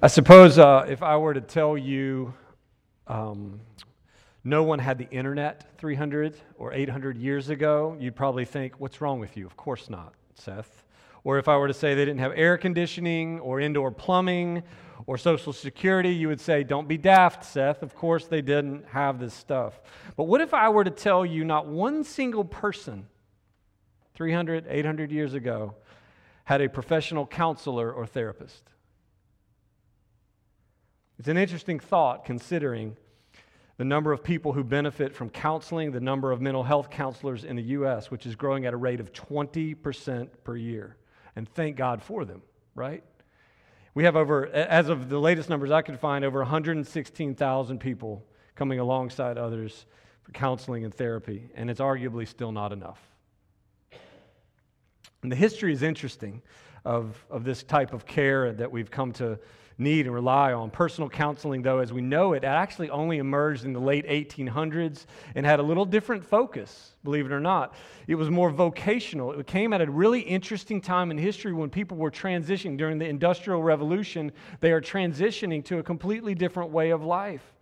I suppose uh, if I were to tell you um, no one had the internet 300 or 800 years ago, you'd probably think, What's wrong with you? Of course not, Seth. Or if I were to say they didn't have air conditioning or indoor plumbing or social security, you would say, Don't be daft, Seth. Of course they didn't have this stuff. But what if I were to tell you not one single person 300, 800 years ago had a professional counselor or therapist? It's an interesting thought considering the number of people who benefit from counseling, the number of mental health counselors in the U.S., which is growing at a rate of 20% per year. And thank God for them, right? We have over, as of the latest numbers I could find, over 116,000 people coming alongside others for counseling and therapy, and it's arguably still not enough. And the history is interesting of, of this type of care that we've come to need and rely on. Personal counseling, though, as we know it, actually only emerged in the late 1800s and had a little different focus, believe it or not. It was more vocational. It came at a really interesting time in history when people were transitioning during the Industrial Revolution. They are transitioning to a completely different way of life.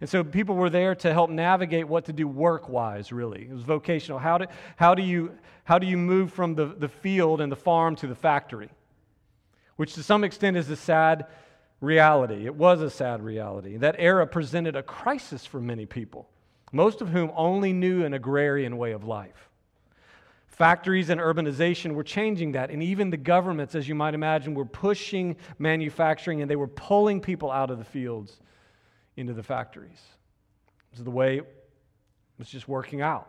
And so people were there to help navigate what to do work wise, really. It was vocational. How do, how do, you, how do you move from the, the field and the farm to the factory? Which to some extent is a sad reality. It was a sad reality. That era presented a crisis for many people, most of whom only knew an agrarian way of life. Factories and urbanization were changing that, and even the governments, as you might imagine, were pushing manufacturing and they were pulling people out of the fields into the factories. This is the way it was just working out.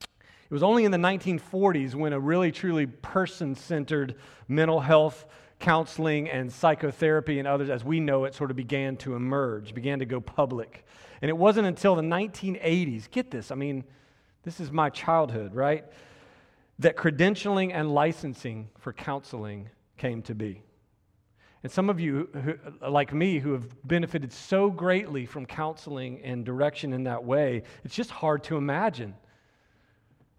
It was only in the 1940s when a really truly person centered mental health counseling and psychotherapy and others, as we know it, sort of began to emerge, began to go public. And it wasn't until the 1980s, get this, I mean, this is my childhood, right? That credentialing and licensing for counseling came to be. And some of you, who, like me, who have benefited so greatly from counseling and direction in that way, it's just hard to imagine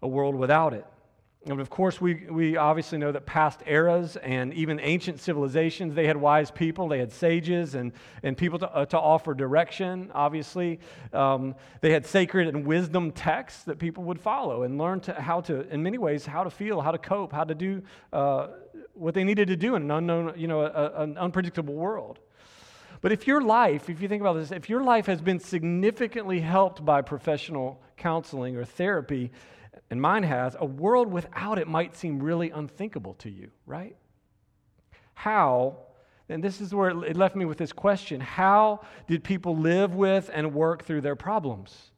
a world without it. And of course, we, we obviously know that past eras and even ancient civilizations, they had wise people, they had sages and, and people to, uh, to offer direction, obviously. Um, they had sacred and wisdom texts that people would follow and learn to, how to, in many ways, how to feel, how to cope, how to do uh, what they needed to do in an unknown, you know, a, an unpredictable world. But if your life, if you think about this, if your life has been significantly helped by professional counseling or therapy, and mine has, a world without it might seem really unthinkable to you, right? How, and this is where it left me with this question how did people live with and work through their problems?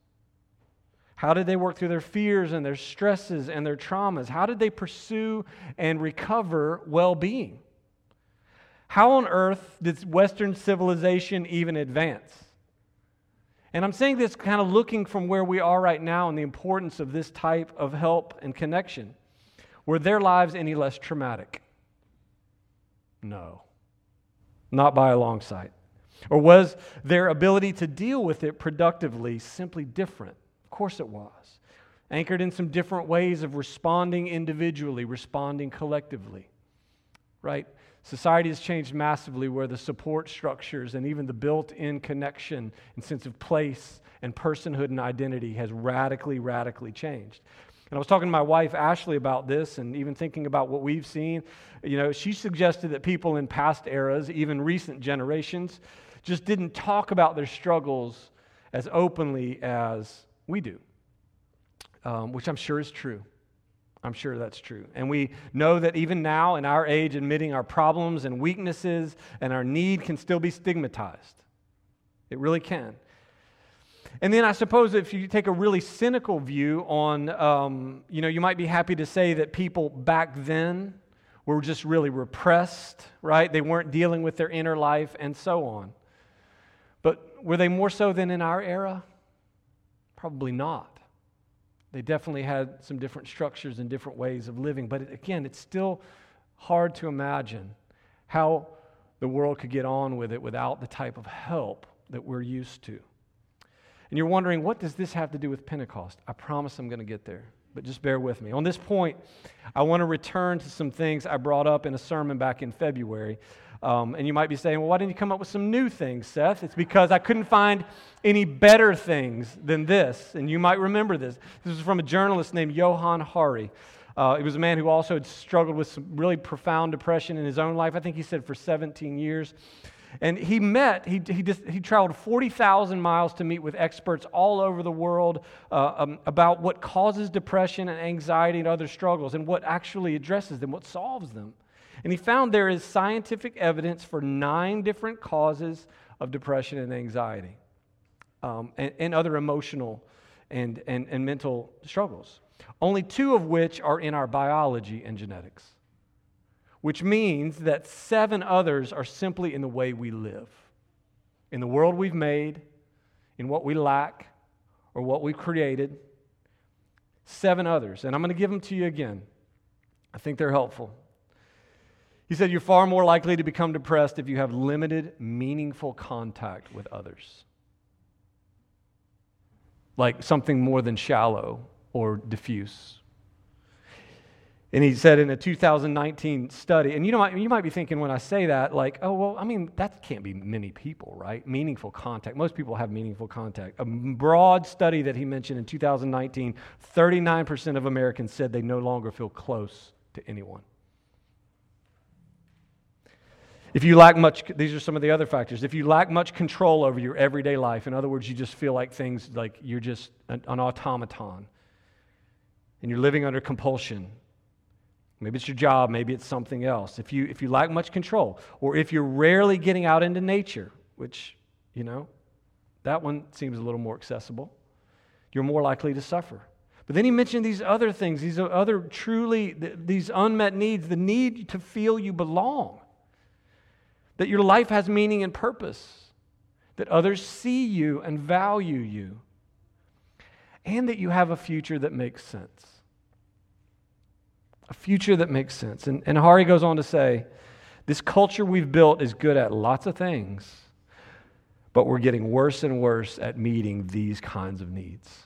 How did they work through their fears and their stresses and their traumas? How did they pursue and recover well being? How on earth did Western civilization even advance? And I'm saying this kind of looking from where we are right now and the importance of this type of help and connection. Were their lives any less traumatic? No, not by a long sight. Or was their ability to deal with it productively simply different? Of course it was. Anchored in some different ways of responding individually, responding collectively. Right? Society has changed massively where the support structures and even the built in connection and sense of place and personhood and identity has radically, radically changed. And I was talking to my wife, Ashley, about this and even thinking about what we've seen. You know, she suggested that people in past eras, even recent generations, just didn't talk about their struggles as openly as we do, um, which I'm sure is true. I'm sure that's true. And we know that even now, in our age, admitting our problems and weaknesses and our need can still be stigmatized. It really can. And then I suppose if you take a really cynical view on, um, you know, you might be happy to say that people back then were just really repressed, right? They weren't dealing with their inner life and so on. But were they more so than in our era? Probably not. They definitely had some different structures and different ways of living. But again, it's still hard to imagine how the world could get on with it without the type of help that we're used to. And you're wondering, what does this have to do with Pentecost? I promise I'm going to get there, but just bear with me. On this point, I want to return to some things I brought up in a sermon back in February Um, and you might be saying, well, why didn't you come up with some new things, Seth? It's because I couldn't find any better things than this. And you might remember this. This is from a journalist named Johann Hari. Uh, he was a man who also had struggled with some really profound depression in his own life. I think he said for 17 years. And he met, he, he, just, he traveled 40,000 miles to meet with experts all over the world uh, um, about what causes depression and anxiety and other struggles and what actually addresses them, what solves them. And he found there is scientific evidence for nine different causes of depression and anxiety um, and, and, other emotional and, and, and mental struggles, only two of which are in our biology and genetics, which means that seven others are simply in the way we live, in the world we've made, in what we lack, or what we've created. Seven others. And I'm going to give them to you again. I think they're helpful. He said, You're far more likely to become depressed if you have limited, meaningful contact with others. Like something more than shallow or diffuse. And he said in a 2019 study, and you know, you might be thinking when I say that, like, oh, well, I mean, that can't be many people, right? Meaningful contact. Most people have meaningful contact. A broad study that he mentioned in 2019, 39% of Americans said they no longer feel close to anyone. If you lack much, these are some of the other factors. If you lack much control over your everyday life, in other words, you just feel like things like you're just an, an automaton and you're living under compulsion. Maybe it's your job, maybe it's something else. If you, if you lack much control, or if you're rarely getting out into nature, which, you know, that one seems a little more accessible, you're more likely to suffer. But then he mentioned these other things, these other truly, these unmet needs, the need to feel you belong that your life has meaning and purpose, that others see you and value you, and that you have a future that makes sense. A future that makes sense. And, and Hari goes on to say this culture we've built is good at lots of things, but we're getting worse and worse at meeting these kinds of needs.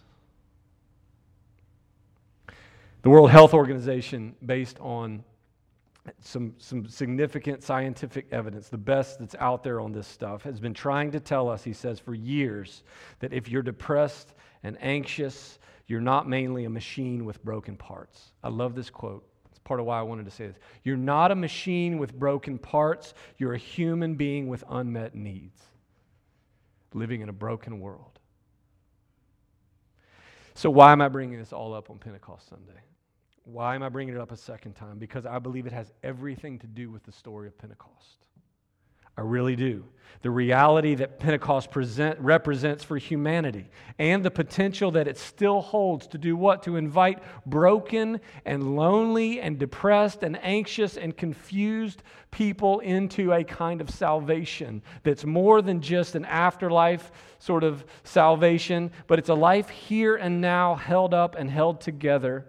The World Health Organization, based on some, some significant scientific evidence, the best that's out there on this stuff, has been trying to tell us, he says, for years, that if you're depressed and anxious, you're not mainly a machine with broken parts. I love this quote. It's part of why I wanted to say this. You're not a machine with broken parts, you're a human being with unmet needs, living in a broken world. So, why am I bringing this all up on Pentecost Sunday? Why am I bringing it up a second time? Because I believe it has everything to do with the story of Pentecost. I really do. The reality that Pentecost present, represents for humanity and the potential that it still holds to do what? To invite broken and lonely and depressed and anxious and confused people into a kind of salvation that's more than just an afterlife sort of salvation, but it's a life here and now held up and held together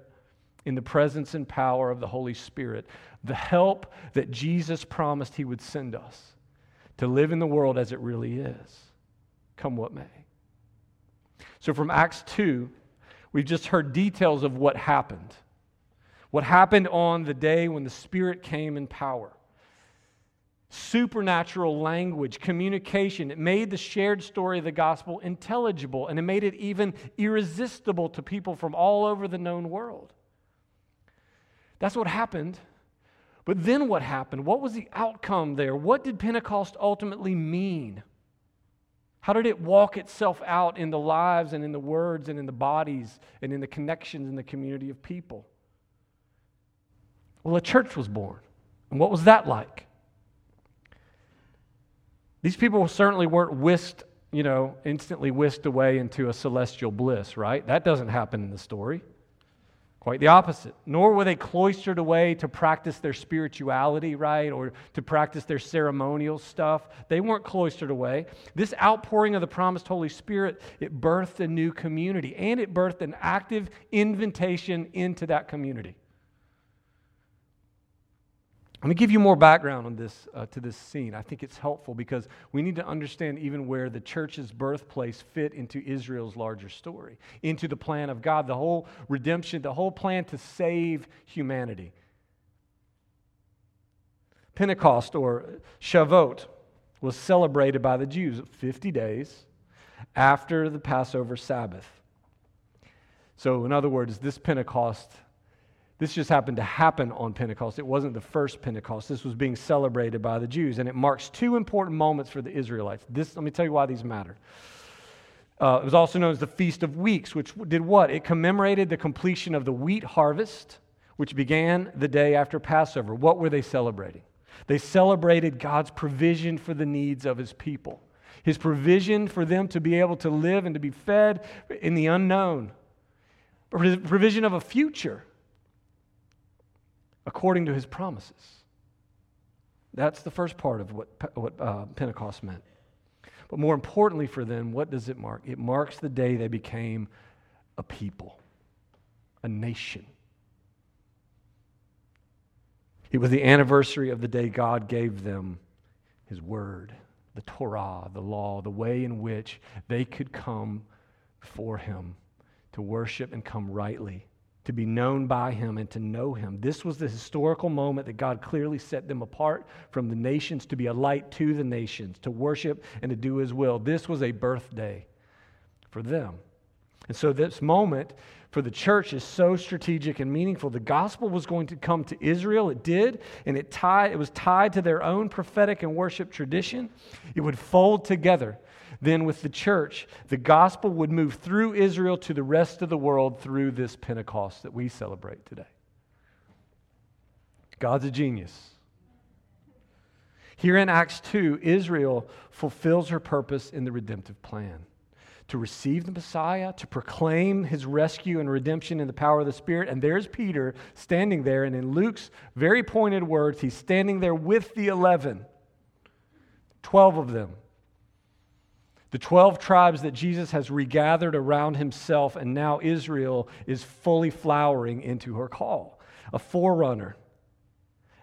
in the presence and power of the Holy Spirit, the help that Jesus promised He would send us to live in the world as it really is, come what may. So, from Acts 2, we've just heard details of what happened. What happened on the day when the Spirit came in power. Supernatural language, communication. It made the shared story of the gospel intelligible and it made it even irresistible to people from all over the known world. That's what happened. But then what happened? What was the outcome there? What did Pentecost ultimately mean? How did it walk itself out in the lives and in the words and in the bodies and in the connections in the community of people? Well, a church was born. And what was that like? These people certainly weren't whisked, you know, instantly whisked away into a celestial bliss, right? That doesn't happen in the story. Quite the opposite. Nor were they cloistered away to practice their spirituality, right, or to practice their ceremonial stuff. They weren't cloistered away. This outpouring of the promised Holy Spirit, it birthed a new community, and it birthed an active invitation into that community. Let me give you more background on this uh, to this scene. I think it's helpful because we need to understand even where the church's birthplace fit into Israel's larger story, into the plan of God, the whole redemption, the whole plan to save humanity. Pentecost or Shavuot was celebrated by the Jews 50 days after the Passover Sabbath. So, in other words, this Pentecost, this just happened to happen on Pentecost. It wasn't the first Pentecost. This was being celebrated by the Jews, and it marks two important moments for the Israelites. This, let me tell you why these matter. Uh, it was also known as the Feast of Weeks, which did what? It commemorated the completion of the wheat harvest, which began the day after Passover. What were they celebrating? They celebrated God's provision for the needs of his people, his provision for them to be able to live and to be fed in the unknown, provision of a future according to his promises. That's the first part of what, what uh, Pentecost meant. But more importantly for them, what does it mark? It marks the day they became a people, a nation. It was the anniversary of the day God gave them His Word, the Torah, the law, the way in which they could come before Him to worship and come rightly, to be known by Him and to know Him. This was the historical moment that God clearly set them apart from the nations to be a light to the nations, to worship and to do His will. This was a birthday for them. And so, this moment for the church is so strategic and meaningful. The gospel was going to come to Israel. It did, and it tied it was tied to their own prophetic and worship tradition. It would fold together. Then with the church, the gospel would move through Israel to the rest of the world through this Pentecost that we celebrate today. God's a genius. Here in Acts 2, Israel fulfills her purpose in the redemptive plan to receive the Messiah, to proclaim his rescue and redemption in the power of the Spirit. And there's Peter standing there. And in Luke's very pointed words, he's standing there with the 11, 12 of them. The 12 tribes that Jesus has regathered around himself, and now Israel is fully flowering into her call, a forerunner.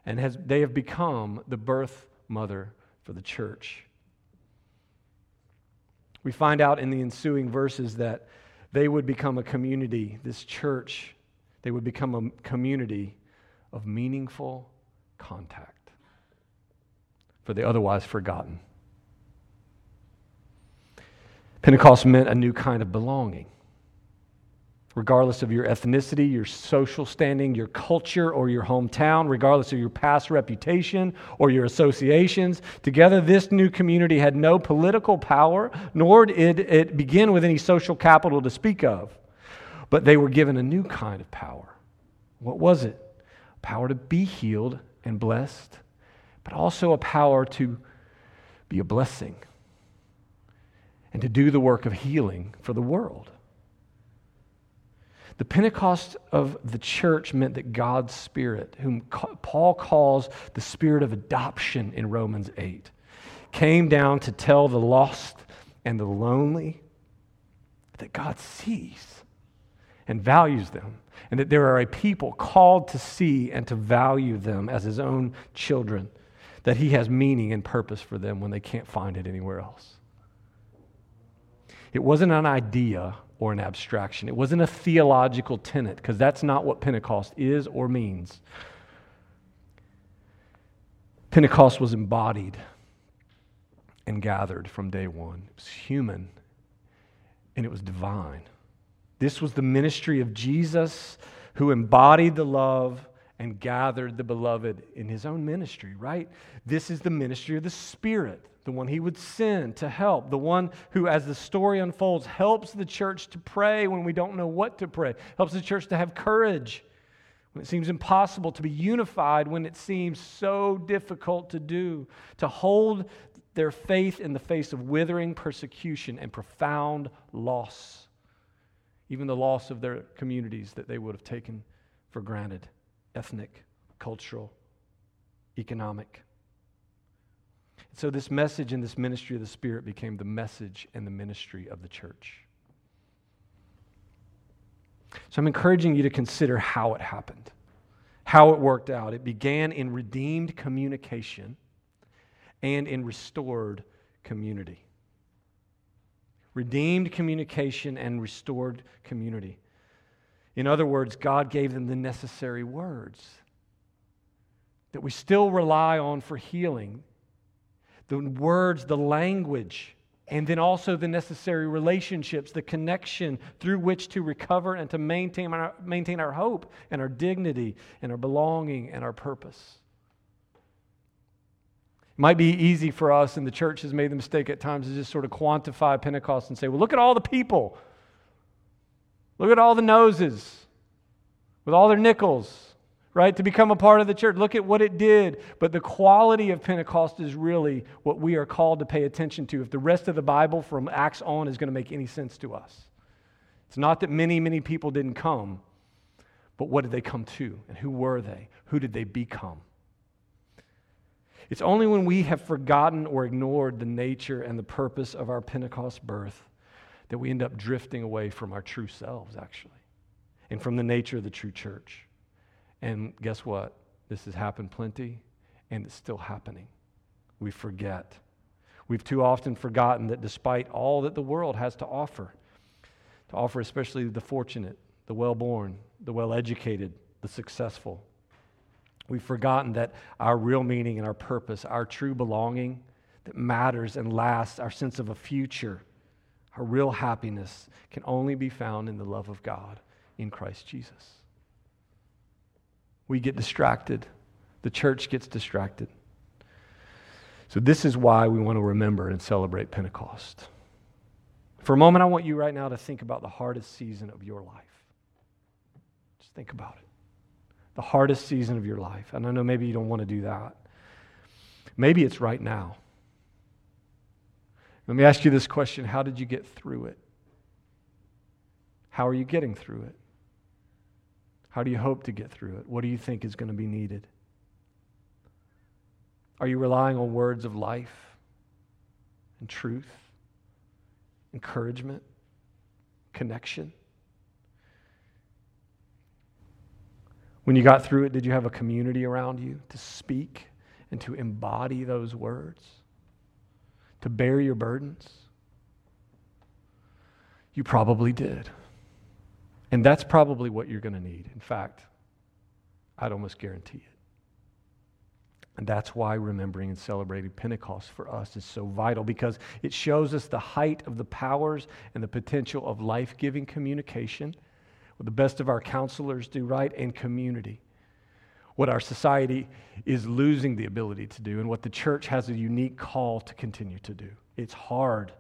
And has, they have become the birth mother for the church. We find out in the ensuing verses that they would become a community, this church, they would become a community of meaningful contact for the otherwise forgotten. Pentecost meant a new kind of belonging regardless of your ethnicity, your social standing, your culture, or your hometown, regardless of your past reputation or your associations. Together, this new community had no political power, nor did it begin with any social capital to speak of. But they were given a new kind of power. What was it? Power to be healed and blessed, but also a power to be a blessing and to do the work of healing for the world. The Pentecost of the church meant that God's Spirit, whom Paul calls the Spirit of adoption in Romans 8, came down to tell the lost and the lonely that God sees and values them, and that there are a people called to see and to value them as his own children, that he has meaning and purpose for them when they can't find it anywhere else. It wasn't an idea or an abstraction. It wasn't a theological tenet, because that's not what Pentecost is or means. Pentecost was embodied and gathered from day one. It was human and it was divine. This was the ministry of Jesus who embodied the love and gathered the beloved in his own ministry, right? This is the ministry of the Spirit the one he would send to help, the one who, as the story unfolds, helps the church to pray when we don't know what to pray, helps the church to have courage when it seems impossible, to be unified when it seems so difficult to do, to hold their faith in the face of withering persecution and profound loss, even the loss of their communities that they would have taken for granted ethnic, cultural, economic. So, this message and this ministry of the Spirit became the message and the ministry of the church. So, I'm encouraging you to consider how it happened, how it worked out. It began in redeemed communication and in restored community. Redeemed communication and restored community. In other words, God gave them the necessary words that we still rely on for healing. The words, the language, and then also the necessary relationships, the connection through which to recover and to maintain our, maintain our hope and our dignity and our belonging and our purpose. It might be easy for us, and the church has made the mistake at times to just sort of quantify Pentecost and say, well, look at all the people. Look at all the noses with all their nickels right? To become a part of the church. Look at what it did. But the quality of Pentecost is really what we are called to pay attention to. If the rest of the Bible from Acts on is going to make any sense to us, it's not that many, many people didn't come, but what did they come to? And who were they? Who did they become? It's only when we have forgotten or ignored the nature and the purpose of our Pentecost birth that we end up drifting away from our true selves, actually, and from the nature of the true church. And guess what? This has happened plenty, and it's still happening. We forget. We've too often forgotten that despite all that the world has to offer, to offer especially the fortunate, the well born, the well educated, the successful, we've forgotten that our real meaning and our purpose, our true belonging that matters and lasts, our sense of a future, our real happiness can only be found in the love of God in Christ Jesus we get distracted. The church gets distracted. So, this is why we want to remember and celebrate Pentecost. For a moment, I want you right now to think about the hardest season of your life. Just think about it. The hardest season of your life. And I know maybe you don't want to do that. Maybe it's right now. Let me ask you this question How did you get through it? How are you getting through it? How do you hope to get through it? What do you think is going to be needed? Are you relying on words of life and truth, encouragement, connection? When you got through it, did you have a community around you to speak and to embody those words, to bear your burdens? You probably did. And that's probably what you're going to need. In fact, I'd almost guarantee it. And that's why remembering and celebrating Pentecost for us is so vital because it shows us the height of the powers and the potential of life giving communication, what the best of our counselors do right, and community. What our society is losing the ability to do, and what the church has a unique call to continue to do. It's hard,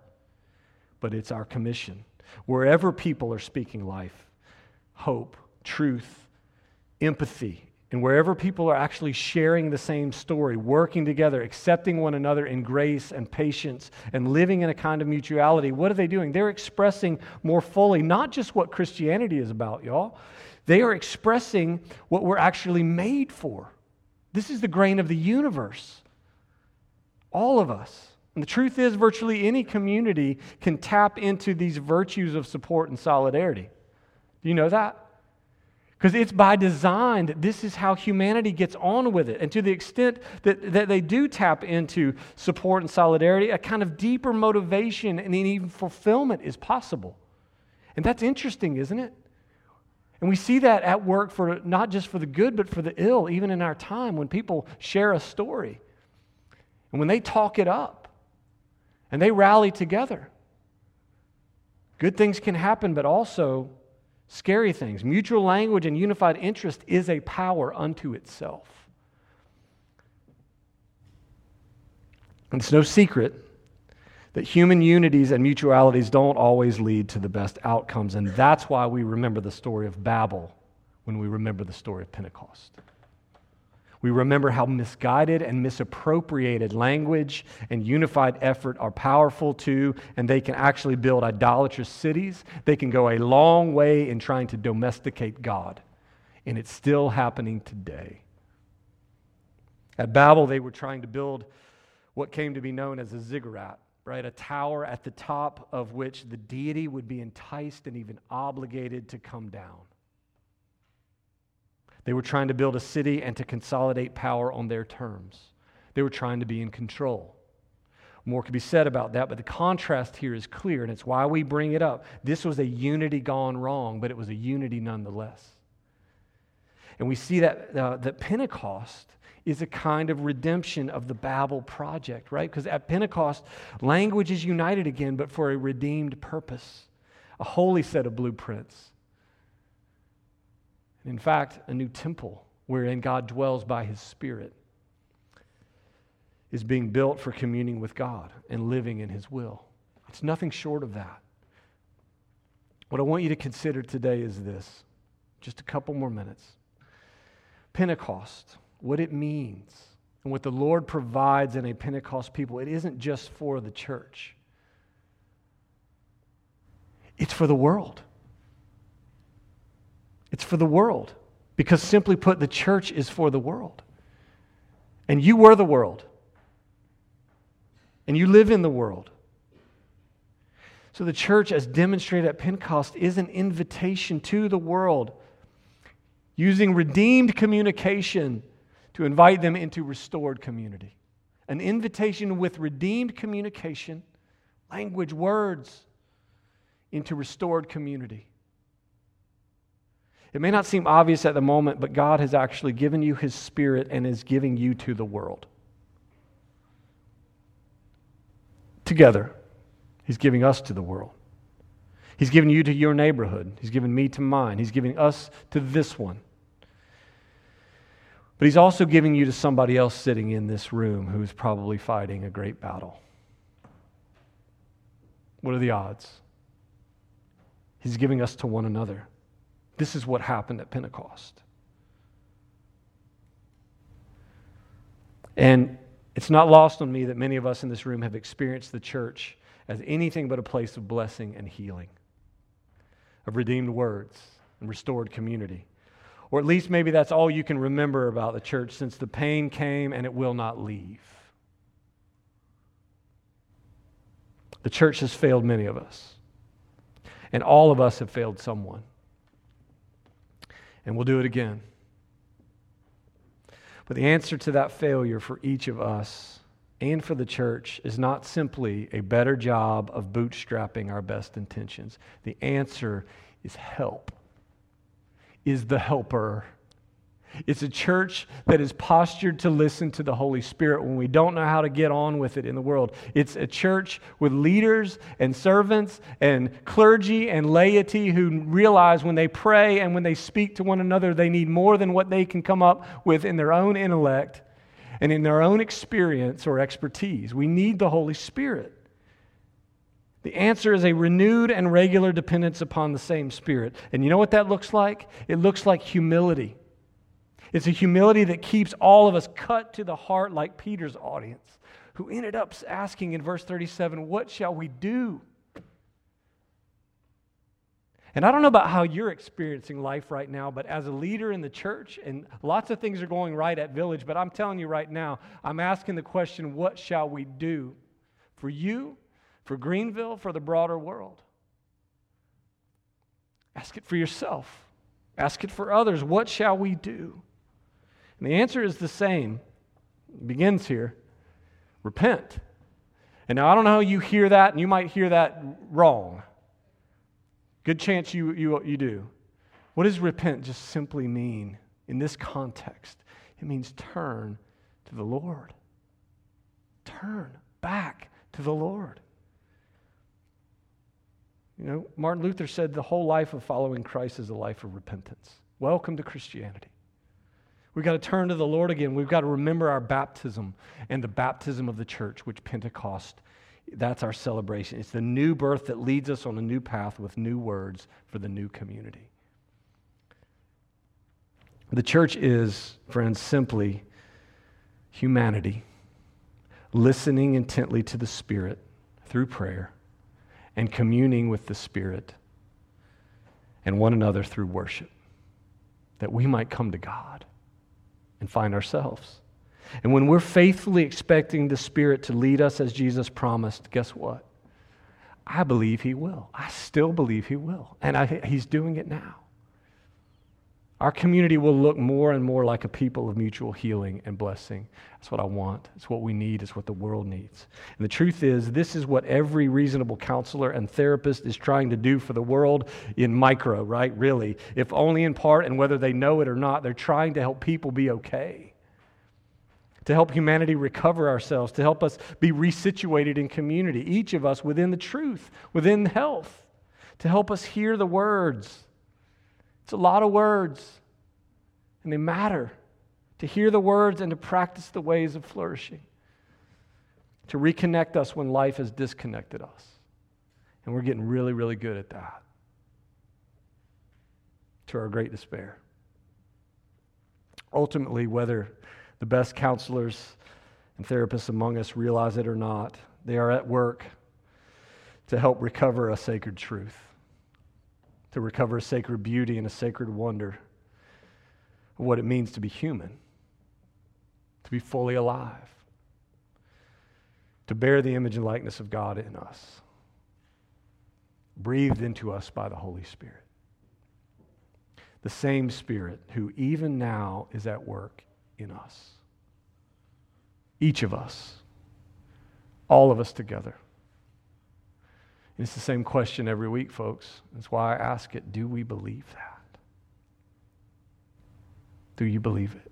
but it's our commission. Wherever people are speaking life, hope, truth, empathy. And wherever people are actually sharing the same story, working together, accepting one another in grace and patience, and living in a kind of mutuality, what are they doing? They're expressing more fully not just what Christianity is about, y'all. They are expressing what we're actually made for. This is the grain of the universe. All of us. And the truth is, virtually any community can tap into these virtues of support and solidarity. Do you know that? Because it's by design that this is how humanity gets on with it. And to the extent that, that they do tap into support and solidarity, a kind of deeper motivation and even fulfillment is possible. And that's interesting, isn't it? And we see that at work for not just for the good, but for the ill, even in our time when people share a story and when they talk it up and they rally together. Good things can happen, but also Scary things. Mutual language and unified interest is a power unto itself. And it's no secret that human unities and mutualities don't always lead to the best outcomes. And that's why we remember the story of Babel when we remember the story of Pentecost. We remember how misguided and misappropriated language and unified effort are powerful too, and they can actually build idolatrous cities. They can go a long way in trying to domesticate God. And it's still happening today. At Babel, they were trying to build what came to be known as a ziggurat, right? A tower at the top of which the deity would be enticed and even obligated to come down. They were trying to build a city and to consolidate power on their terms. They were trying to be in control. More could be said about that, but the contrast here is clear, and it's why we bring it up. This was a unity gone wrong, but it was a unity nonetheless. And we see that, uh, that Pentecost is a kind of redemption of the Babel project, right? Because at Pentecost, language is united again, but for a redeemed purpose, a holy set of blueprints. In fact, a new temple wherein God dwells by his Spirit is being built for communing with God and living in his will. It's nothing short of that. What I want you to consider today is this just a couple more minutes. Pentecost what it means and what the Lord provides in a Pentecost people. It isn't just for the church, it's for the world. It's for the world. Because simply put, the church is for the world. And you were the world. And you live in the world. So the church, as demonstrated at Pentecost, is an invitation to the world using redeemed communication to invite them into restored community. An invitation with redeemed communication, language, words, into restored community. It may not seem obvious at the moment, but God has actually given you His Spirit and is giving you to the world. Together, He's giving us to the world. He's given you to your neighborhood. He's given me to mine. He's giving us to this one. But he's also giving you to somebody else sitting in this room who's probably fighting a great battle. What are the odds? He's giving us to one another. This is what happened at Pentecost. And it's not lost on me that many of us in this room have experienced the church as anything but a place of blessing and healing, of redeemed words and restored community. Or at least maybe that's all you can remember about the church since the pain came and it will not leave. The church has failed many of us. And all of us have failed someone. And we'll do it again. But the answer to that failure for each of us and for the church is not simply a better job of bootstrapping our best intentions. The answer is help is the helper. It's a church that is postured to listen to the Holy Spirit when we don't know how to get on with it in the world. It's a church with leaders and servants and clergy and laity who realize when they pray and when they speak to one another, they need more than what they can come up with in their own intellect and in their own experience or expertise. We need the Holy Spirit. The answer is a renewed and regular dependence upon the same Spirit. And you know what that looks like? It looks like humility. It's a humility that keeps all of us cut to the heart, like Peter's audience, who ended up asking in verse 37, What shall we do? And I don't know about how you're experiencing life right now, but as a leader in the church, and lots of things are going right at Village, but I'm telling you right now, I'm asking the question, What shall we do? For you, for Greenville, for the broader world. Ask it for yourself. Ask it for others. What shall we do? And the answer is the same. It begins here repent. And now I don't know how you hear that, and you might hear that wrong. Good chance you, you, you do. What does repent just simply mean in this context? It means turn to the Lord. Turn back to the Lord. You know, Martin Luther said the whole life of following Christ is a life of repentance. Welcome to Christianity. We've got to turn to the Lord again. We've got to remember our baptism and the baptism of the church, which Pentecost, that's our celebration. It's the new birth that leads us on a new path with new words for the new community. The church is, friends, simply humanity listening intently to the Spirit through prayer and communing with the Spirit and one another through worship, that we might come to God and find ourselves. And when we're faithfully expecting the Spirit to lead us as Jesus promised, guess what? I believe He will. I still believe He will. And I, He's doing it now. Our community will look more and more like a people of mutual healing and blessing. That's what I want. It's what we need. It's what the world needs. And the truth is, this is what every reasonable counselor and therapist is trying to do for the world in micro, right? Really. If only in part, and whether they know it or not, they're trying to help people be okay. to help humanity recover ourselves, to help us be resituated in community, each of us within the truth, within health, to help us hear the words. It's a lot of words, and they matter. To hear the words and to practice the ways of flourishing, to reconnect us when life has disconnected us. And we're getting really, really good at that to our great despair. Ultimately, whether the best counselors and therapists among us realize it or not, they are at work to help recover a sacred truth, to recover a sacred beauty and a sacred wonder of what it means to be human, to be fully alive, to bear the image and likeness of God in us, breathed into us by the Holy Spirit the same Spirit who even now is at work in us. Each of us, all of us together. And it's the same question every week, folks. That's why I ask it do we believe that? Do you believe it?